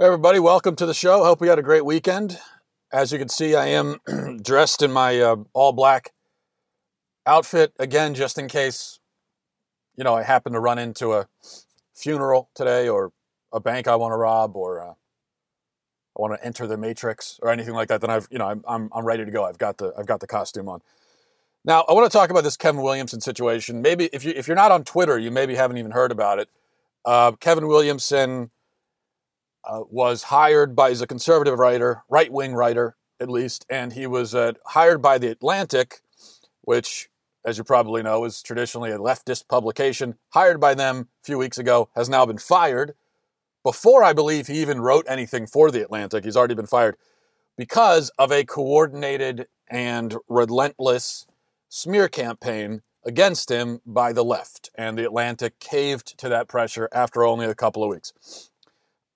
Hey everybody, welcome to the show. Hope we had a great weekend. As you can see, I am dressed in my uh, all black outfit again, just in case, you know, I happen to run into a funeral today or a bank I want to rob or uh, I want to enter the matrix or anything like that. Then I've, you know, I'm, I'm, I'm ready to go. I've got the, I've got the costume on. Now, I want to talk about this Kevin Williamson situation. Maybe if you, if you're not on Twitter, you maybe haven't even heard about it. Uh, Kevin Williamson uh, was hired by, he's a conservative writer, right wing writer at least, and he was uh, hired by The Atlantic, which, as you probably know, is traditionally a leftist publication. Hired by them a few weeks ago, has now been fired. Before I believe he even wrote anything for The Atlantic, he's already been fired because of a coordinated and relentless smear campaign against him by the left. And The Atlantic caved to that pressure after only a couple of weeks.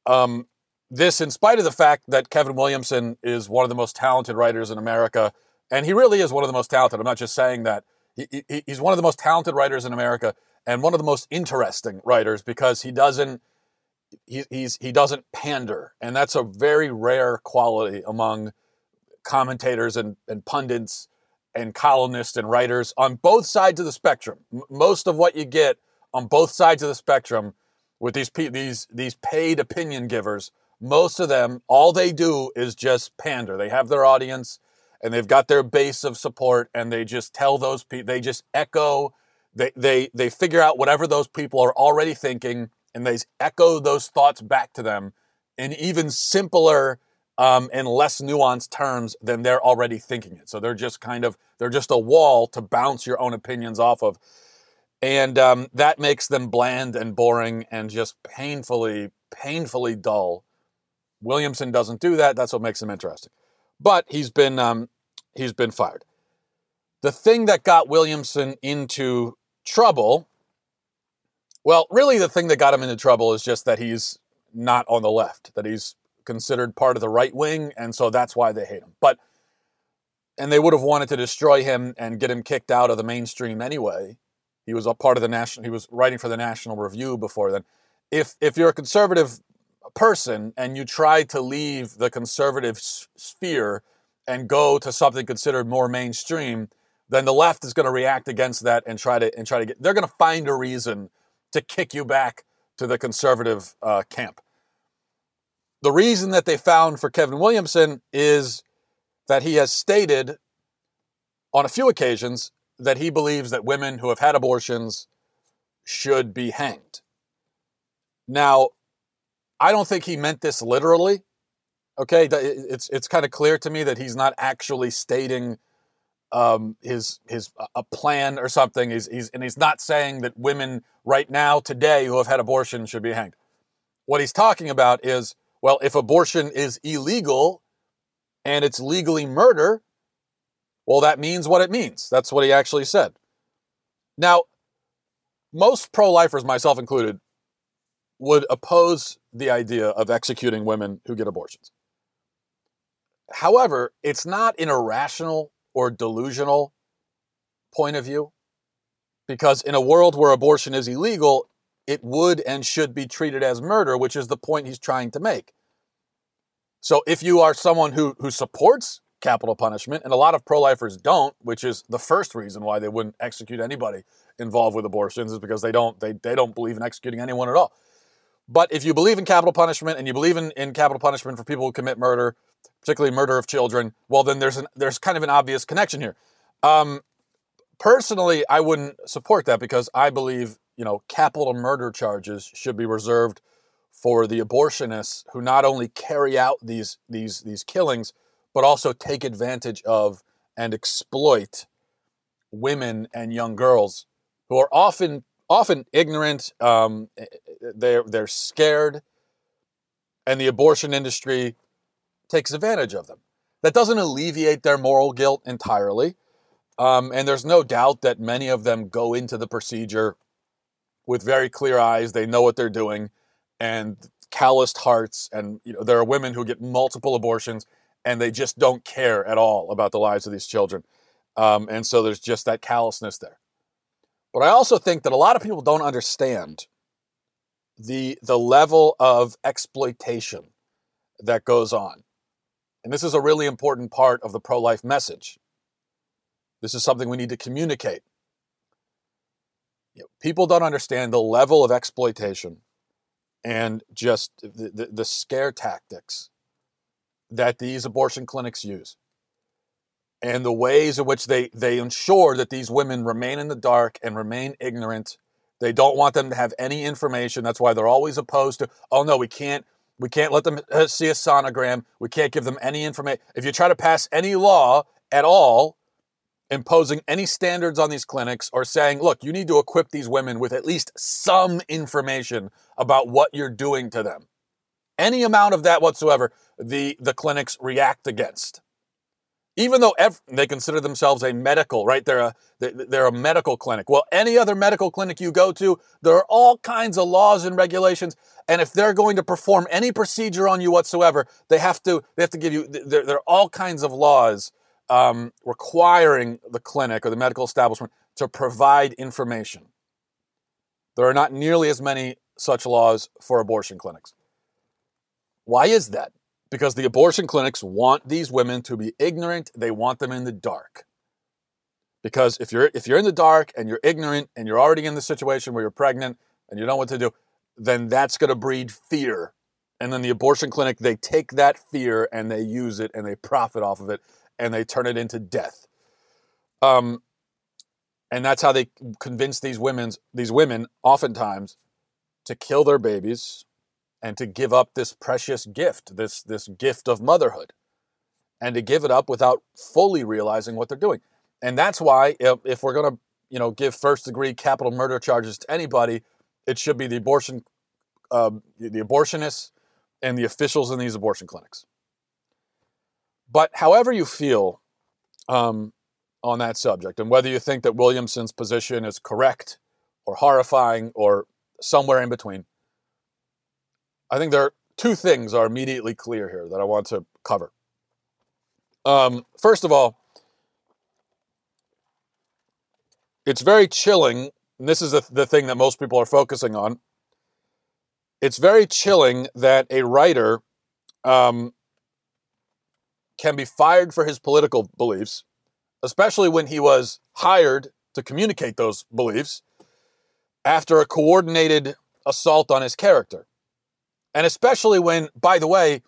Um, this, in spite of the fact that Kevin Williamson is one of the most talented writers in America, and he really is one of the most talented. I'm not just saying that. He, he, he's one of the most talented writers in America and one of the most interesting writers because he doesn't he, he's he doesn't pander, and that's a very rare quality among commentators and, and pundits and columnists and writers on both sides of the spectrum. Most of what you get on both sides of the spectrum with these these these paid opinion givers, most of them all they do is just pander. They have their audience and they've got their base of support and they just tell those people they just echo they they they figure out whatever those people are already thinking and they echo those thoughts back to them in even simpler um, and less nuanced terms than they're already thinking it. So they're just kind of they're just a wall to bounce your own opinions off of and um, that makes them bland and boring and just painfully, painfully dull. Williamson doesn't do that. That's what makes him interesting. But he's been um, he's been fired. The thing that got Williamson into trouble, well, really, the thing that got him into trouble is just that he's not on the left. That he's considered part of the right wing, and so that's why they hate him. But and they would have wanted to destroy him and get him kicked out of the mainstream anyway he was a part of the national. He was writing for the National Review before then. If if you're a conservative person and you try to leave the conservative sphere and go to something considered more mainstream, then the left is going to react against that and try to and try to get. They're going to find a reason to kick you back to the conservative uh, camp. The reason that they found for Kevin Williamson is that he has stated on a few occasions that he believes that women who have had abortions should be hanged. Now, I don't think he meant this literally. Okay, it's it's kind of clear to me that he's not actually stating um, his his a plan or something. He's, he's and he's not saying that women right now today who have had abortion should be hanged. What he's talking about is well, if abortion is illegal and it's legally murder, well, that means what it means. That's what he actually said. Now, most pro lifers, myself included, would oppose the idea of executing women who get abortions. However, it's not an irrational or delusional point of view because in a world where abortion is illegal, it would and should be treated as murder, which is the point he's trying to make. So if you are someone who, who supports capital punishment, and a lot of pro lifers don't, which is the first reason why they wouldn't execute anybody involved with abortions, is because they don't they, they don't believe in executing anyone at all. But if you believe in capital punishment and you believe in, in capital punishment for people who commit murder, particularly murder of children, well then there's an there's kind of an obvious connection here. Um, personally, I wouldn't support that because I believe you know capital murder charges should be reserved for the abortionists who not only carry out these these these killings but also take advantage of and exploit women and young girls who are often often ignorant. Um, eh, eh, they're they're scared, and the abortion industry takes advantage of them. That doesn't alleviate their moral guilt entirely, um, and there's no doubt that many of them go into the procedure with very clear eyes. They know what they're doing, and calloused hearts. And you know there are women who get multiple abortions and they just don't care at all about the lives of these children. Um, and so there's just that callousness there. But I also think that a lot of people don't understand the the level of exploitation that goes on. And this is a really important part of the pro life message. This is something we need to communicate. You know, people don't understand the level of exploitation and just the, the, the scare tactics that these abortion clinics use and the ways in which they, they ensure that these women remain in the dark and remain ignorant. They don't want them to have any information. That's why they're always opposed to, oh no, we can't we can't let them uh, see a sonogram. We can't give them any information. If you try to pass any law at all imposing any standards on these clinics or saying, look, you need to equip these women with at least some information about what you're doing to them. Any amount of that whatsoever, the, the clinics react against. Even though ev- they consider themselves a medical, right? They're a, they're a medical clinic. Well, any other medical clinic you go to, there are all kinds of laws and regulations. And if they're going to perform any procedure on you whatsoever, they have to, they have to give you, there, there are all kinds of laws um, requiring the clinic or the medical establishment to provide information. There are not nearly as many such laws for abortion clinics. Why is that? Because the abortion clinics want these women to be ignorant, they want them in the dark. Because if you're if you're in the dark and you're ignorant and you're already in the situation where you're pregnant and you don't know what to do, then that's going to breed fear. And then the abortion clinic, they take that fear and they use it and they profit off of it and they turn it into death. Um, and that's how they convince these women's these women oftentimes to kill their babies and to give up this precious gift, this this gift of motherhood, and to give it up without fully realizing what they're doing. And that's why if, if we're going to you know give first degree capital murder charges to anybody, it should be the abortion uh, the abortionists and the officials in these abortion clinics. But however you feel um, on that subject, and whether you think that Williamson's position is correct or horrifying or somewhere in between, I think there are two things are immediately clear here that I want to cover. Um, first of all, it's very chilling, and this is the, the thing that most people are focusing on. It's very chilling that a writer um, can be fired for his political beliefs, especially when he was hired to communicate those beliefs after a coordinated assault on his character. And especially when, by the way,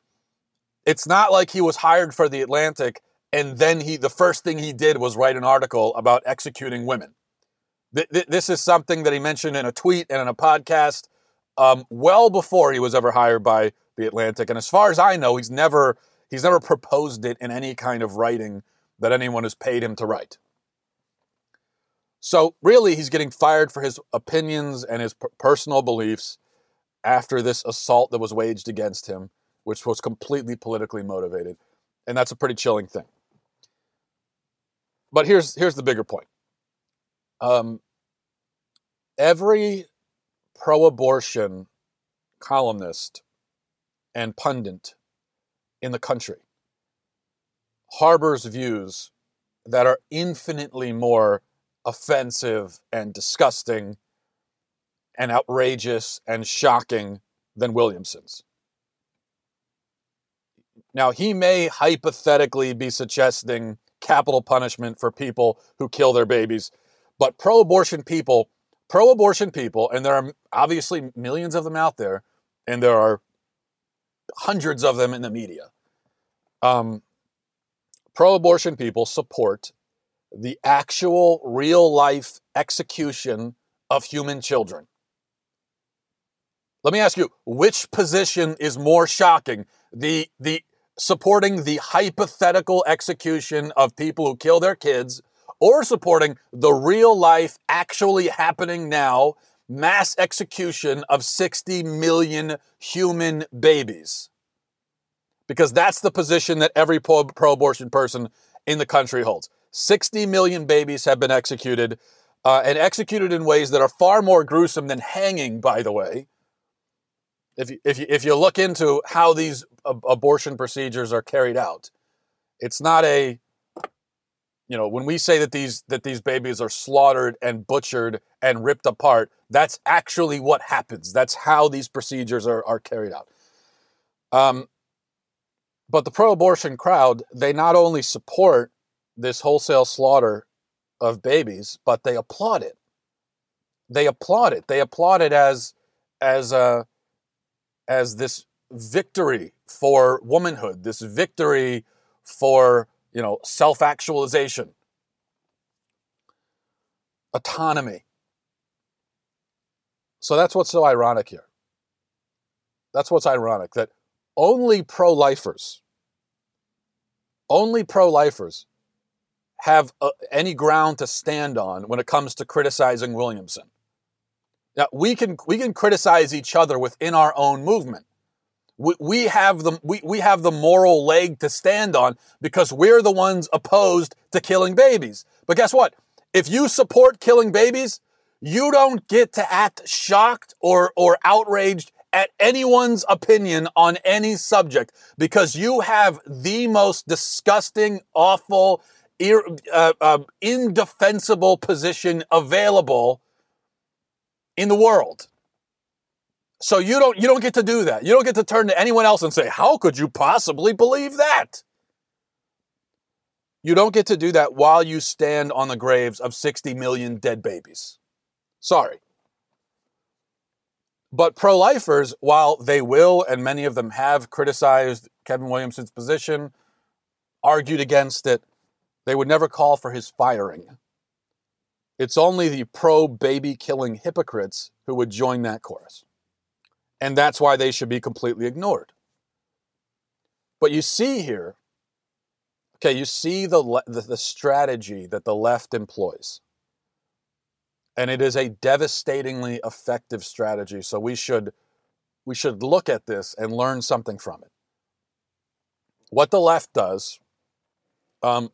it's not like he was hired for the Atlantic and then he the first thing he did was write an article about executing women. This is something that he mentioned in a tweet and in a podcast um, well before he was ever hired by the Atlantic. And as far as I know, he's never He's never proposed it in any kind of writing that anyone has paid him to write. So, really, he's getting fired for his opinions and his personal beliefs after this assault that was waged against him, which was completely politically motivated. And that's a pretty chilling thing. But here's, here's the bigger point um, every pro abortion columnist and pundit in the country harbors views that are infinitely more offensive and disgusting and outrageous and shocking than Williamson's. Now, he may hypothetically be suggesting capital punishment for people who kill their babies, but pro abortion people, pro abortion people, and there are obviously millions of them out there, and there are hundreds of them in the media, um, pro abortion people support the actual real life execution of human children. Let me ask you, which position is more shocking? The, the supporting the hypothetical execution of people who kill their kids or supporting the real life actually happening now mass execution of 60 million human babies? because that's the position that every pro abortion person in the country holds. 60 million babies have been executed, uh, and executed in ways that are far more gruesome than hanging, by the way. If you, if you, if you look into how these ab- abortion procedures are carried out, it's not a you know when we say that these that these babies are slaughtered and butchered and ripped apart that's actually what happens that's how these procedures are, are carried out um, But the pro abortion crowd, they not only support this wholesale slaughter of babies, but they applaud it. They applaud it. They applaud it as as a as this victory for womanhood, this victory for, you know, self-actualization, autonomy. So that's what's so ironic here. That's what's ironic that only pro-lifers only pro-lifers have uh, any ground to stand on when it comes to criticizing Williamson. Now we can we can criticize each other within our own movement. We, we have the we, we have the moral leg to stand on because we're the ones opposed to killing babies. But guess what? If you support killing babies, you don't get to act shocked or or outraged at anyone's opinion on any subject because you have the most disgusting, awful, uh, uh, indefensible position available in the world. So you don't you don't get to do that. You don't get to turn to anyone else and say, "How could you possibly believe that?" You don't get to do that while you stand on the graves of 60 million dead babies. Sorry. But pro lifers, while they will, and many of them have criticized Kevin Williamson's position, argued against it, they would never call for his firing. It's only the pro baby killing hypocrites who would join that chorus. And that's why they should be completely ignored. But you see here, okay, you see the, the, the strategy that the left employs. And it is a devastatingly effective strategy. So we should we should look at this and learn something from it. What the left does, um,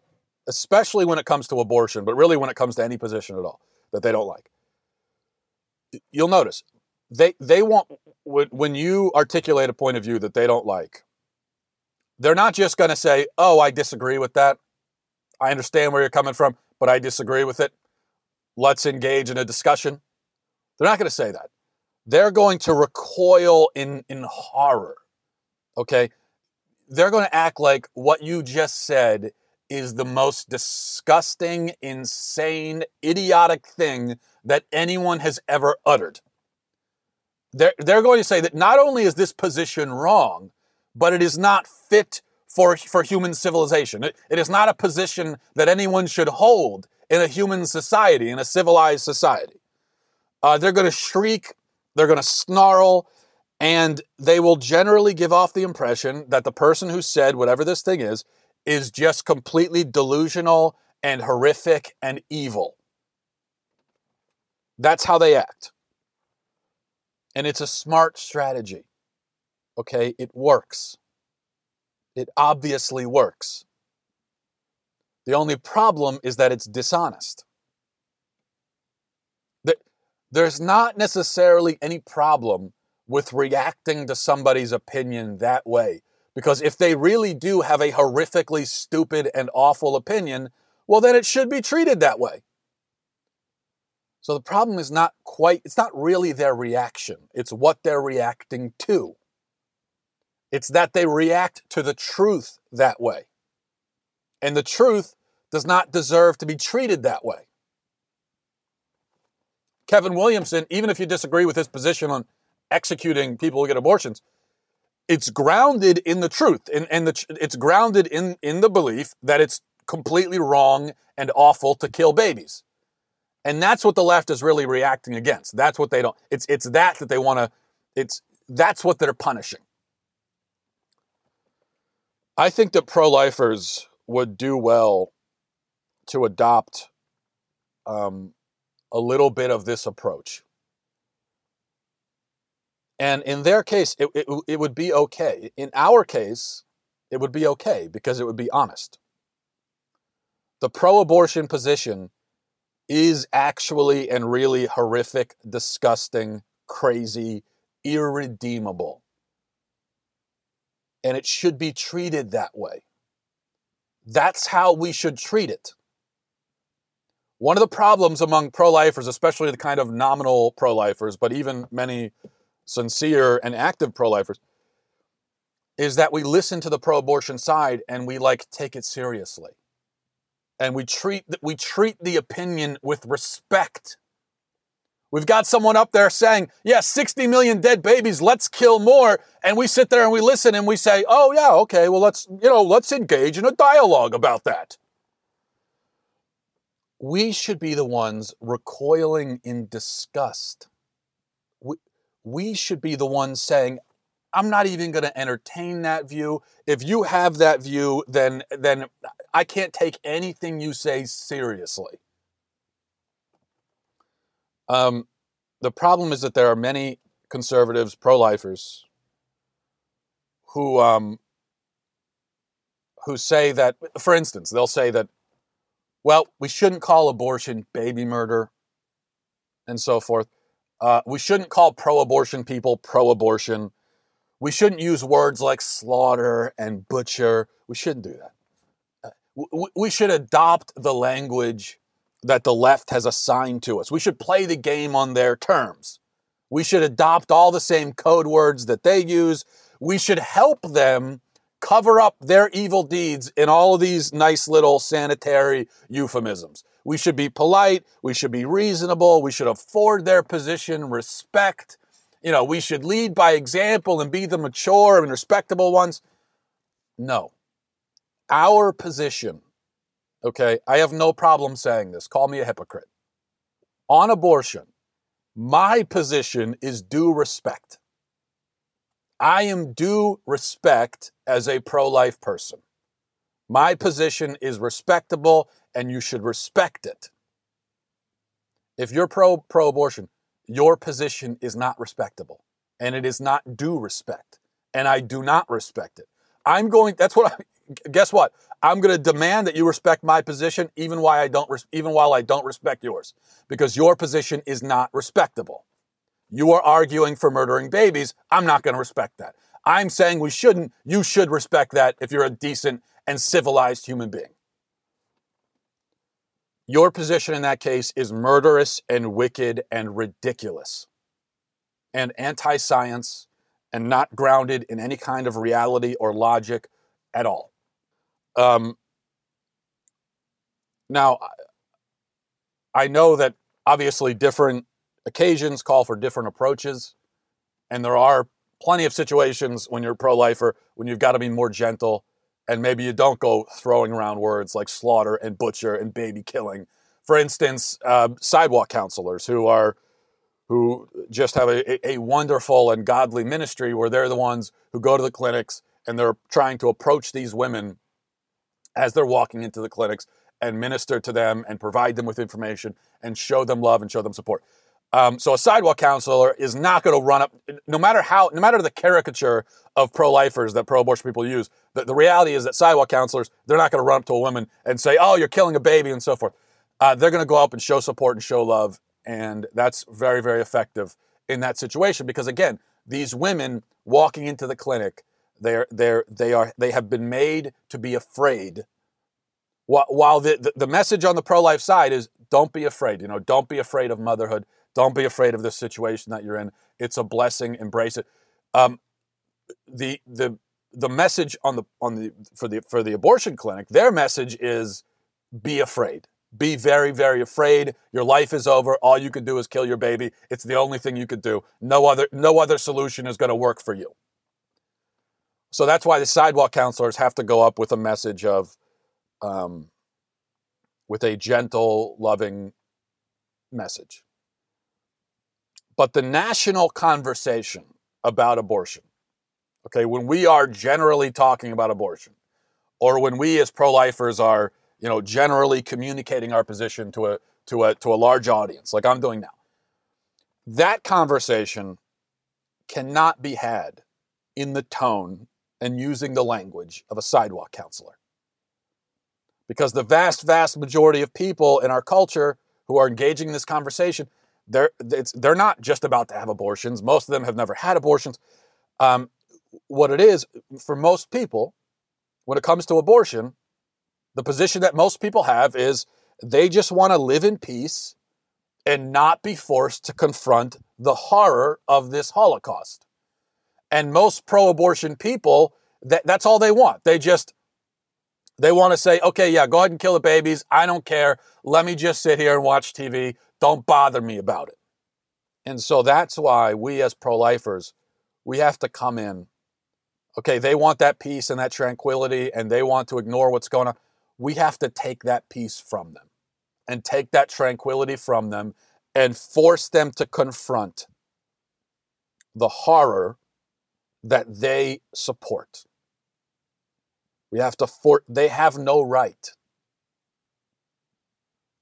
especially when it comes to abortion, but really when it comes to any position at all that they don't like. You'll notice they they want when you articulate a point of view that they don't like. They're not just going to say, "Oh, I disagree with that. I understand where you're coming from, but I disagree with it. Let's engage in a discussion." They're not going to say that. They're going to recoil in in horror. Okay? They're going to act like what you just said is the most disgusting, insane, idiotic thing that anyone has ever uttered. They're, they're going to say that not only is this position wrong, but it is not fit for, for human civilization. It, it is not a position that anyone should hold in a human society, in a civilized society. Uh, they're going to shriek, they're going to snarl, and they will generally give off the impression that the person who said whatever this thing is is just completely delusional and horrific and evil. That's how they act. And it's a smart strategy. Okay, it works. It obviously works. The only problem is that it's dishonest. There's not necessarily any problem with reacting to somebody's opinion that way. Because if they really do have a horrifically stupid and awful opinion, well, then it should be treated that way. So the problem is not quite, it's not really their reaction, it's what they're reacting to. It's that they react to the truth that way. And the truth does not deserve to be treated that way. Kevin Williamson, even if you disagree with his position on executing people who get abortions, it's grounded in the truth and, and the, it's grounded in, in the belief that it's completely wrong and awful to kill babies. And that's what the left is really reacting against. That's what they don't, it's, it's that that they want to, it's, that's what they're punishing. I think that pro lifers would do well to adopt um, a little bit of this approach. And in their case, it, it, it would be okay. In our case, it would be okay because it would be honest. The pro abortion position is actually and really horrific, disgusting, crazy, irredeemable. And it should be treated that way. That's how we should treat it. One of the problems among pro lifers, especially the kind of nominal pro lifers, but even many sincere and active pro lifers, is that we listen to the pro-abortion side and we like take it seriously. And we treat we treat the opinion with respect. We've got someone up there saying, "Yeah, 60 million dead babies, let's kill more." And we sit there and we listen and we say, "Oh yeah, okay, well let's, you know, let's engage in a dialogue about that." We should be the ones recoiling in disgust. We, should be the ones saying, I'm not even going to entertain that view. If you have that view, then then I can't take anything you say seriously. Um, the problem is that there are many conservatives, pro-lifers, who um, who say that, for instance, they'll say that, well, we shouldn't call abortion baby murder, and so forth. Uh, we shouldn't call pro-abortion people pro-abortion we shouldn't use words like slaughter and butcher. We shouldn't do that. Uh, we should adopt the language that the left has assigned to us. We should play the game on their terms. We should adopt all the same code words that they use. We should help them cover up their evil deeds in all of these nice little sanitary euphemisms. We should be polite. We should be reasonable. We should afford their position respect you know, we should lead by example and be the mature and respectable ones. No. Our position, okay, I have no problem saying this. Call me a hypocrite. On abortion, my position is due respect. I am due respect as a pro life person. My position is respectable and you should respect it. If you're pro pro abortion, your position is not respectable and it is not due respect. And I do not respect it. I'm going, that's what I, guess what? I'm going to demand that you respect my position even while I don't, even while I don't respect yours because your position is not respectable. You are arguing for murdering babies. I'm not going to respect that. I'm saying we shouldn't. You should respect that if you're a decent and civilized human being. Your position in that case is murderous and wicked and ridiculous and anti science and not grounded in any kind of reality or logic at all. Um, now, I know that obviously different occasions call for different approaches, and there are plenty of situations when you're pro lifer when you've got to be more gentle and maybe you don't go throwing around words like slaughter and butcher and baby killing. For instance, uh, sidewalk counselors who are who just have a, a wonderful and godly ministry where they're the ones who go to the clinics and they're trying to approach these women as they're walking into the clinics and minister to them and provide them with information and show them love and show them support. Um, so a sidewalk counselor is not going to run up, no matter how, no matter the caricature of pro-lifers that pro-abortion people use. The, the reality is that sidewalk counselors, they're not going to run up to a woman and say, "Oh, you're killing a baby" and so forth. Uh, they're going to go up and show support and show love, and that's very, very effective in that situation because again, these women walking into the clinic, they're they're they are they have been made to be afraid. While the, the, the message on the pro-life side is don't be afraid, you know, don't be afraid of motherhood don't be afraid of the situation that you're in. It's a blessing. Embrace it. Um, the the the message on the on the for the for the abortion clinic, their message is be afraid. Be very, very afraid. Your life is over. All you can do is kill your baby. It's the only thing you could do. No other no other solution is going to work for you. So that's why the sidewalk counselors have to go up with a message of, um, with a gentle, loving message. But the national conversation about abortion, okay, when we are generally talking about abortion, or when we as pro-lifers are, you know, generally communicating our position to a to a to a large audience, like I'm doing now, that conversation cannot be had in the tone and using the language of a sidewalk counselor. Because the vast, vast majority of people in our culture who are engaging in this conversation they're they're not just about to have abortions. Most of them have never had abortions. Um, what it is for most people, when it comes to abortion, the position that most people have is they just want to live in peace and not be forced to confront the horror of this Holocaust. And most pro abortion people that, that's all they want. They just they want to say, okay, yeah, go ahead and kill the babies. I don't care. Let me just sit here and watch TV. Don't bother me about it. And so that's why we as pro-lifers, we have to come in. Okay, they want that peace and that tranquility, and they want to ignore what's going on. We have to take that peace from them and take that tranquility from them and force them to confront the horror that they support. We have to for they have no right.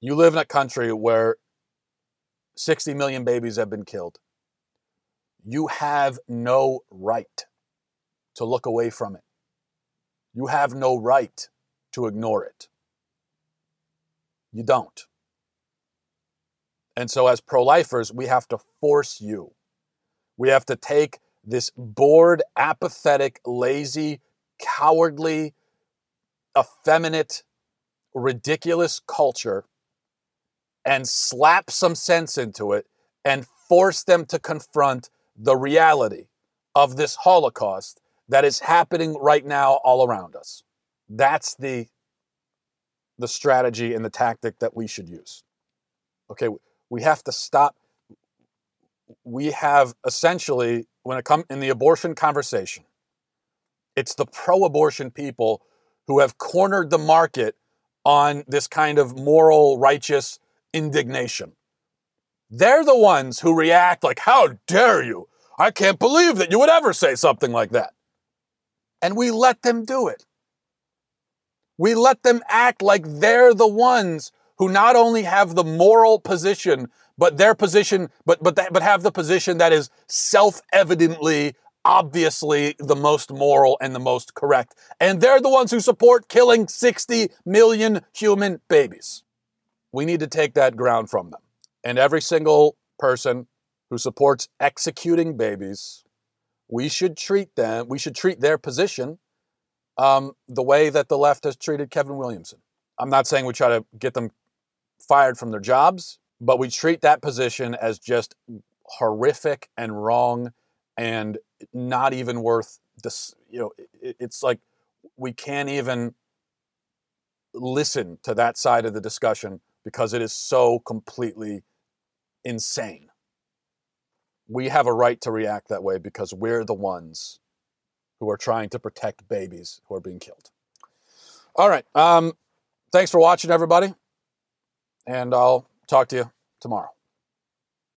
You live in a country where 60 million babies have been killed. You have no right to look away from it. You have no right to ignore it. You don't. And so, as pro lifers, we have to force you. We have to take this bored, apathetic, lazy, cowardly, effeminate, ridiculous culture and slap some sense into it and force them to confront the reality of this Holocaust that is happening right now all around us. That's the the strategy and the tactic that we should use. Okay, we have to stop we have essentially when it comes in the abortion conversation it's the pro-abortion people who have cornered the market on this kind of moral, righteous indignation. They're the ones who react like, How dare you? I can't believe that you would ever say something like that. And we let them do it. We let them act like they're the ones who not only have the moral position, but their position, but but but have the position that is self-evidently obviously the most moral and the most correct. And they're the ones who support killing 60 million human babies. We need to take that ground from them. And every single person who supports executing babies, we should treat them, we should treat their position um, the way that the left has treated Kevin Williamson. I'm not saying we try to get them fired from their jobs, but we treat that position as just horrific and wrong and not even worth this. You know, it, it's like we can't even listen to that side of the discussion because it is so completely insane. We have a right to react that way because we're the ones who are trying to protect babies who are being killed. All right. Um, thanks for watching, everybody. And I'll talk to you tomorrow.